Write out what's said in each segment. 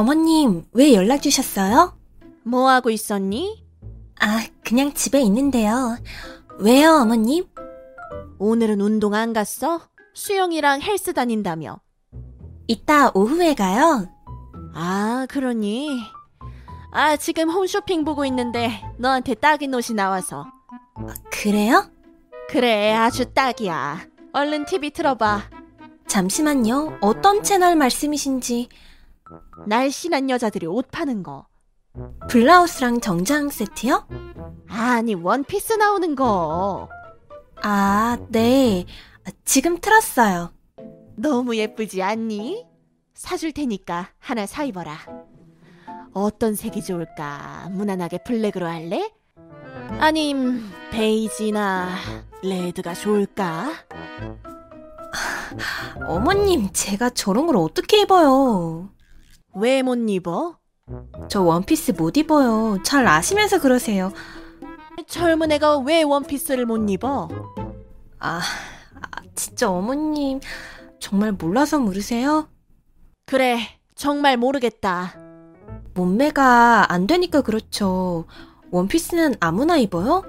어머님, 왜 연락 주셨어요? 뭐 하고 있었니? 아, 그냥 집에 있는데요. 왜요, 어머님? 오늘은 운동 안 갔어? 수영이랑 헬스 다닌다며. 이따 오후에 가요. 아, 그러니. 아, 지금 홈쇼핑 보고 있는데 너한테 딱인 옷이 나와서. 그래요? 그래, 아주 딱이야. 얼른 TV 틀어봐. 잠시만요. 어떤 채널 말씀이신지. 날씬한 여자들이 옷 파는 거. 블라우스랑 정장 세트요? 아니, 원피스 나오는 거. 아, 네. 지금 틀었어요. 너무 예쁘지 않니? 사줄 테니까 하나 사 입어라. 어떤 색이 좋을까? 무난하게 블랙으로 할래? 아님 베이지나 레드가 좋을까? 어머님, 제가 저런 걸 어떻게 입어요? 왜 못 입어? 저 원피스 못 입어요. 잘 아시면서 그러세요. 젊은 애가 왜 원피스를 못 입어? 아, 아, 진짜 어머님, 정말 몰라서 물으세요? 그래, 정말 모르겠다. 몸매가 안 되니까 그렇죠. 원피스는 아무나 입어요?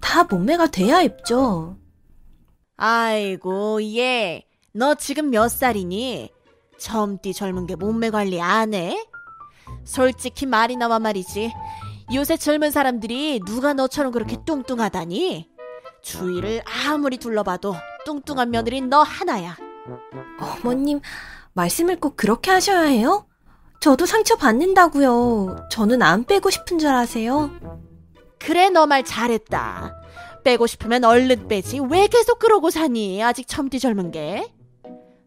다 몸매가 돼야 입죠. 아이고, 얘, 너 지금 몇 살이니? 젊디 젊은 게 몸매 관리 안 해? 솔직히 말이 나와 말이지. 요새 젊은 사람들이 누가 너처럼 그렇게 뚱뚱하다니? 주위를 아무리 둘러봐도 뚱뚱한 며느리 너 하나야. 어머님, 말씀을 꼭 그렇게 하셔야 해요? 저도 상처 받는다고요. 저는 안 빼고 싶은 줄 아세요? 그래, 너 말 잘했다. 빼고 싶으면 얼른 빼지. 왜 계속 그러고 사니? 아직 젊디 젊은 게.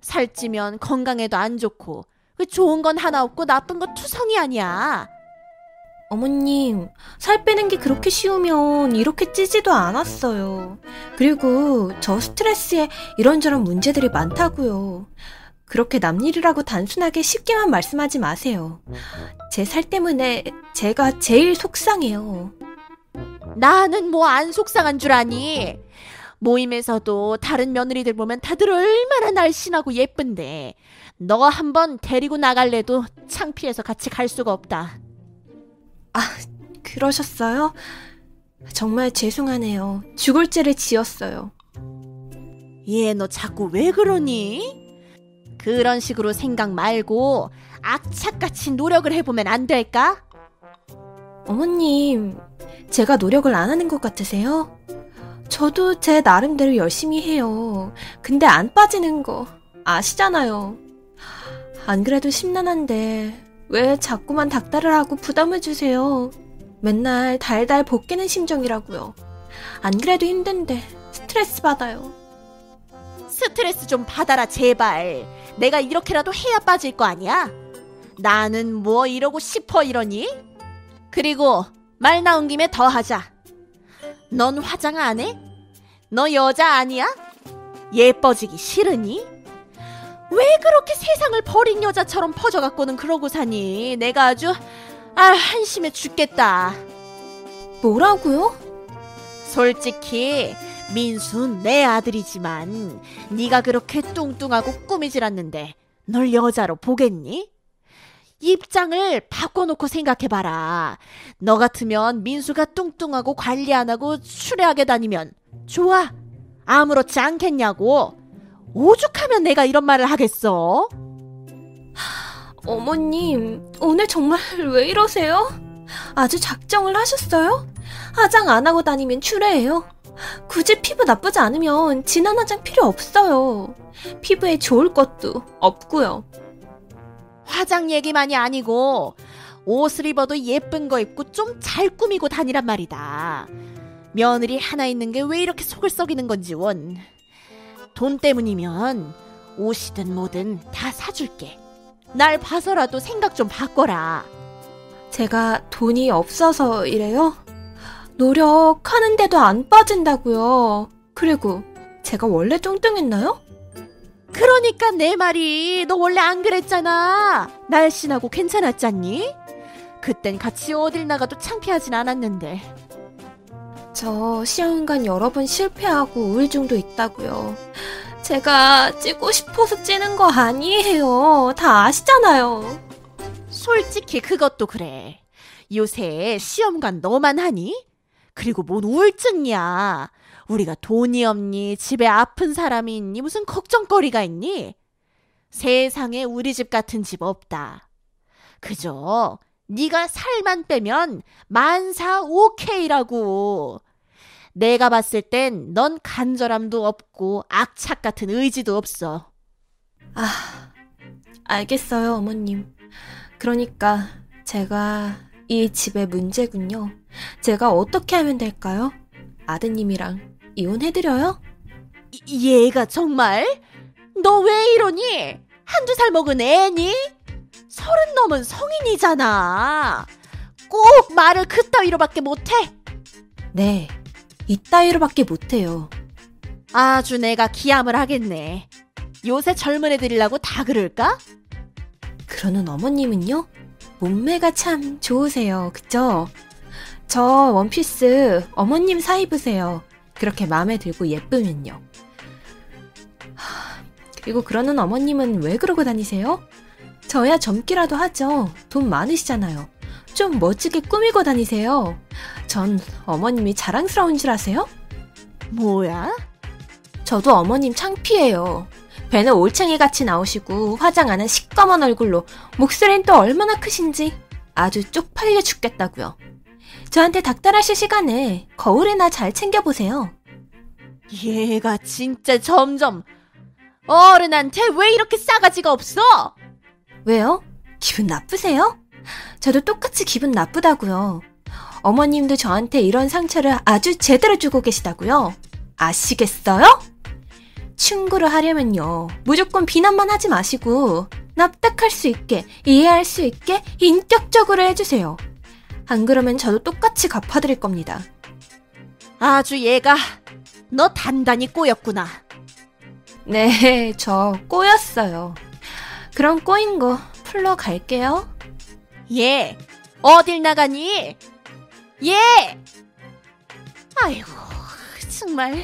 살찌면 건강에도 안 좋고, 그 좋은 건 하나 없고 나쁜 건 투성이 아니야. 어머님, 살 빼는 게 그렇게 쉬우면 이렇게 찌지도 않았어요. 그리고 저 스트레스에 이런저런 문제들이 많다고요. 그렇게 남일이라고 단순하게 쉽게만 말씀하지 마세요. 제 살 때문에 제가 제일 속상해요. 나는 뭐 안 속상한 줄 아니? 모임에서도 다른 며느리들 보면 다들 얼마나 날씬하고 예쁜데 너 한번 데리고 나갈래도 창피해서 같이 갈 수가 없다. 아, 그러셨어요? 정말 죄송하네요. 죽을 죄를 지었어요. 얘 너 자꾸 왜 그러니? 그런 식으로 생각 말고 악착같이 노력을 해보면 안 될까? 어머님, 제가 노력을 안 하는 것 같으세요? 저도 제 나름대로 열심히 해요. 근데 안 빠지는 거 아시잖아요. 안 그래도 심란한데 왜 자꾸만 닥달을 하고 부담을 주세요? 맨날 달달 볶이는 심정이라고요. 안 그래도 힘든데 스트레스 받아요. 스트레스 좀 받아라 제발. 내가 이렇게라도 해야 빠질 거 아니야? 나는 뭐 이러고 싶어 이러니? 그리고 말 나온 김에 더 하자. 넌 화장 안 해? 너 여자 아니야? 예뻐지기 싫으니? 왜 그렇게 세상을 버린 여자처럼 퍼져갖고는 그러고 사니? 내가 아주 아 한심해 죽겠다. 뭐라고요? 솔직히 민수는 내 아들이지만 네가 그렇게 뚱뚱하고 꾸미질 않는데 널 여자로 보겠니? 입장을 바꿔놓고 생각해봐라. 너 같으면 민수가 뚱뚱하고 관리 안 하고 추레하게 다니면 좋아. 아무렇지 않겠냐고. 오죽하면 내가 이런 말을 하겠어? 어머님, 오늘 정말 왜 이러세요? 아주 작정을 하셨어요? 화장 안 하고 다니면 추레해요. 굳이 피부 나쁘지 않으면 진한 화장 필요 없어요. 피부에 좋을 것도 없고요. 화장 얘기만이 아니고 옷을 입어도 예쁜 거 입고 좀 잘 꾸미고 다니란 말이다. 며느리 하나 있는 게 왜 이렇게 속을 썩이는 건지 원. 돈 때문이면 옷이든 뭐든 다 사줄게. 날 봐서라도 생각 좀 바꿔라. 제가 돈이 없어서 이래요? 노력하는데도 안 빠진다고요. 그리고 제가 원래 뚱뚱했나요? 그러니까 내 말이 너 원래 안 그랬잖아. 날씬하고 괜찮았잖니? 그땐 같이 어딜 나가도 창피하진 않았는데. 저 시험관 여러 번 실패하고 우울증도 있다고요. 제가 찌고 싶어서 찌는 거 아니에요. 다 아시잖아요. 솔직히 그것도 그래. 요새 시험관 너만 하니? 그리고 뭔 우울증이야. 우리가 돈이 없니? 집에 아픈 사람이 있니? 무슨 걱정거리가 있니? 세상에 우리 집 같은 집 없다. 그저 네가 살만 빼면 만사 오케이라고. 내가 봤을 땐 넌 간절함도 없고 악착 같은 의지도 없어. 아, 알겠어요, 어머님. 그러니까 제가 이 집의 문제군요. 제가 어떻게 하면 될까요? 아드님이랑 이혼해드려요? 이- 얘가 정말? 너 왜 이러니? 한두 살 먹은 애니? 서른 넘은 성인이잖아. 꼭 말을 그따위로밖에 못해. 네, 이따위로밖에 못해요. 아주 내가 기함을 하겠네. 요새 젊은 애들이라고 다 그럴까? 그러는 어머님은요? 몸매가 참 좋으세요. 그죠? 저 원피스 어머님 사 입으세요. 그렇게 마음에 들고 예쁘면요. 하, 그리고 그러는 어머님은 왜 그러고 다니세요? 저야 젊기라도 하죠. 돈 많으시잖아요. 좀 멋지게 꾸미고 다니세요. 전 어머님이 자랑스러운 줄 아세요? 뭐야? 저도 어머님 창피해요. 배는 올챙이 같이 나오시고 화장 안한 시꺼먼 얼굴로 목소리는 또 얼마나 크신지 아주 쪽팔려 죽겠다고요. 저한테 닥달하실 시간에 거울이나 잘 챙겨보세요. 얘가 진짜 점점 어른한테 왜 이렇게 싸가지가 없어? 왜요? 기분 나쁘세요? 저도 똑같이 기분 나쁘다고요. 어머님도 저한테 이런 상처를 아주 제대로 주고 계시다고요. 아시겠어요? 충고를 하려면요. 무조건 비난만 하지 마시고 납득할 수 있게 이해할 수 있게 인격적으로 해주세요. 안 그러면 저도 똑같이 갚아드릴 겁니다. 아주 얘가 너 단단히 꼬였구나. 네, 저 꼬였어요. 그럼 꼬인 거 풀러 갈게요. 얘 어딜 나가니? 얘 아이고 정말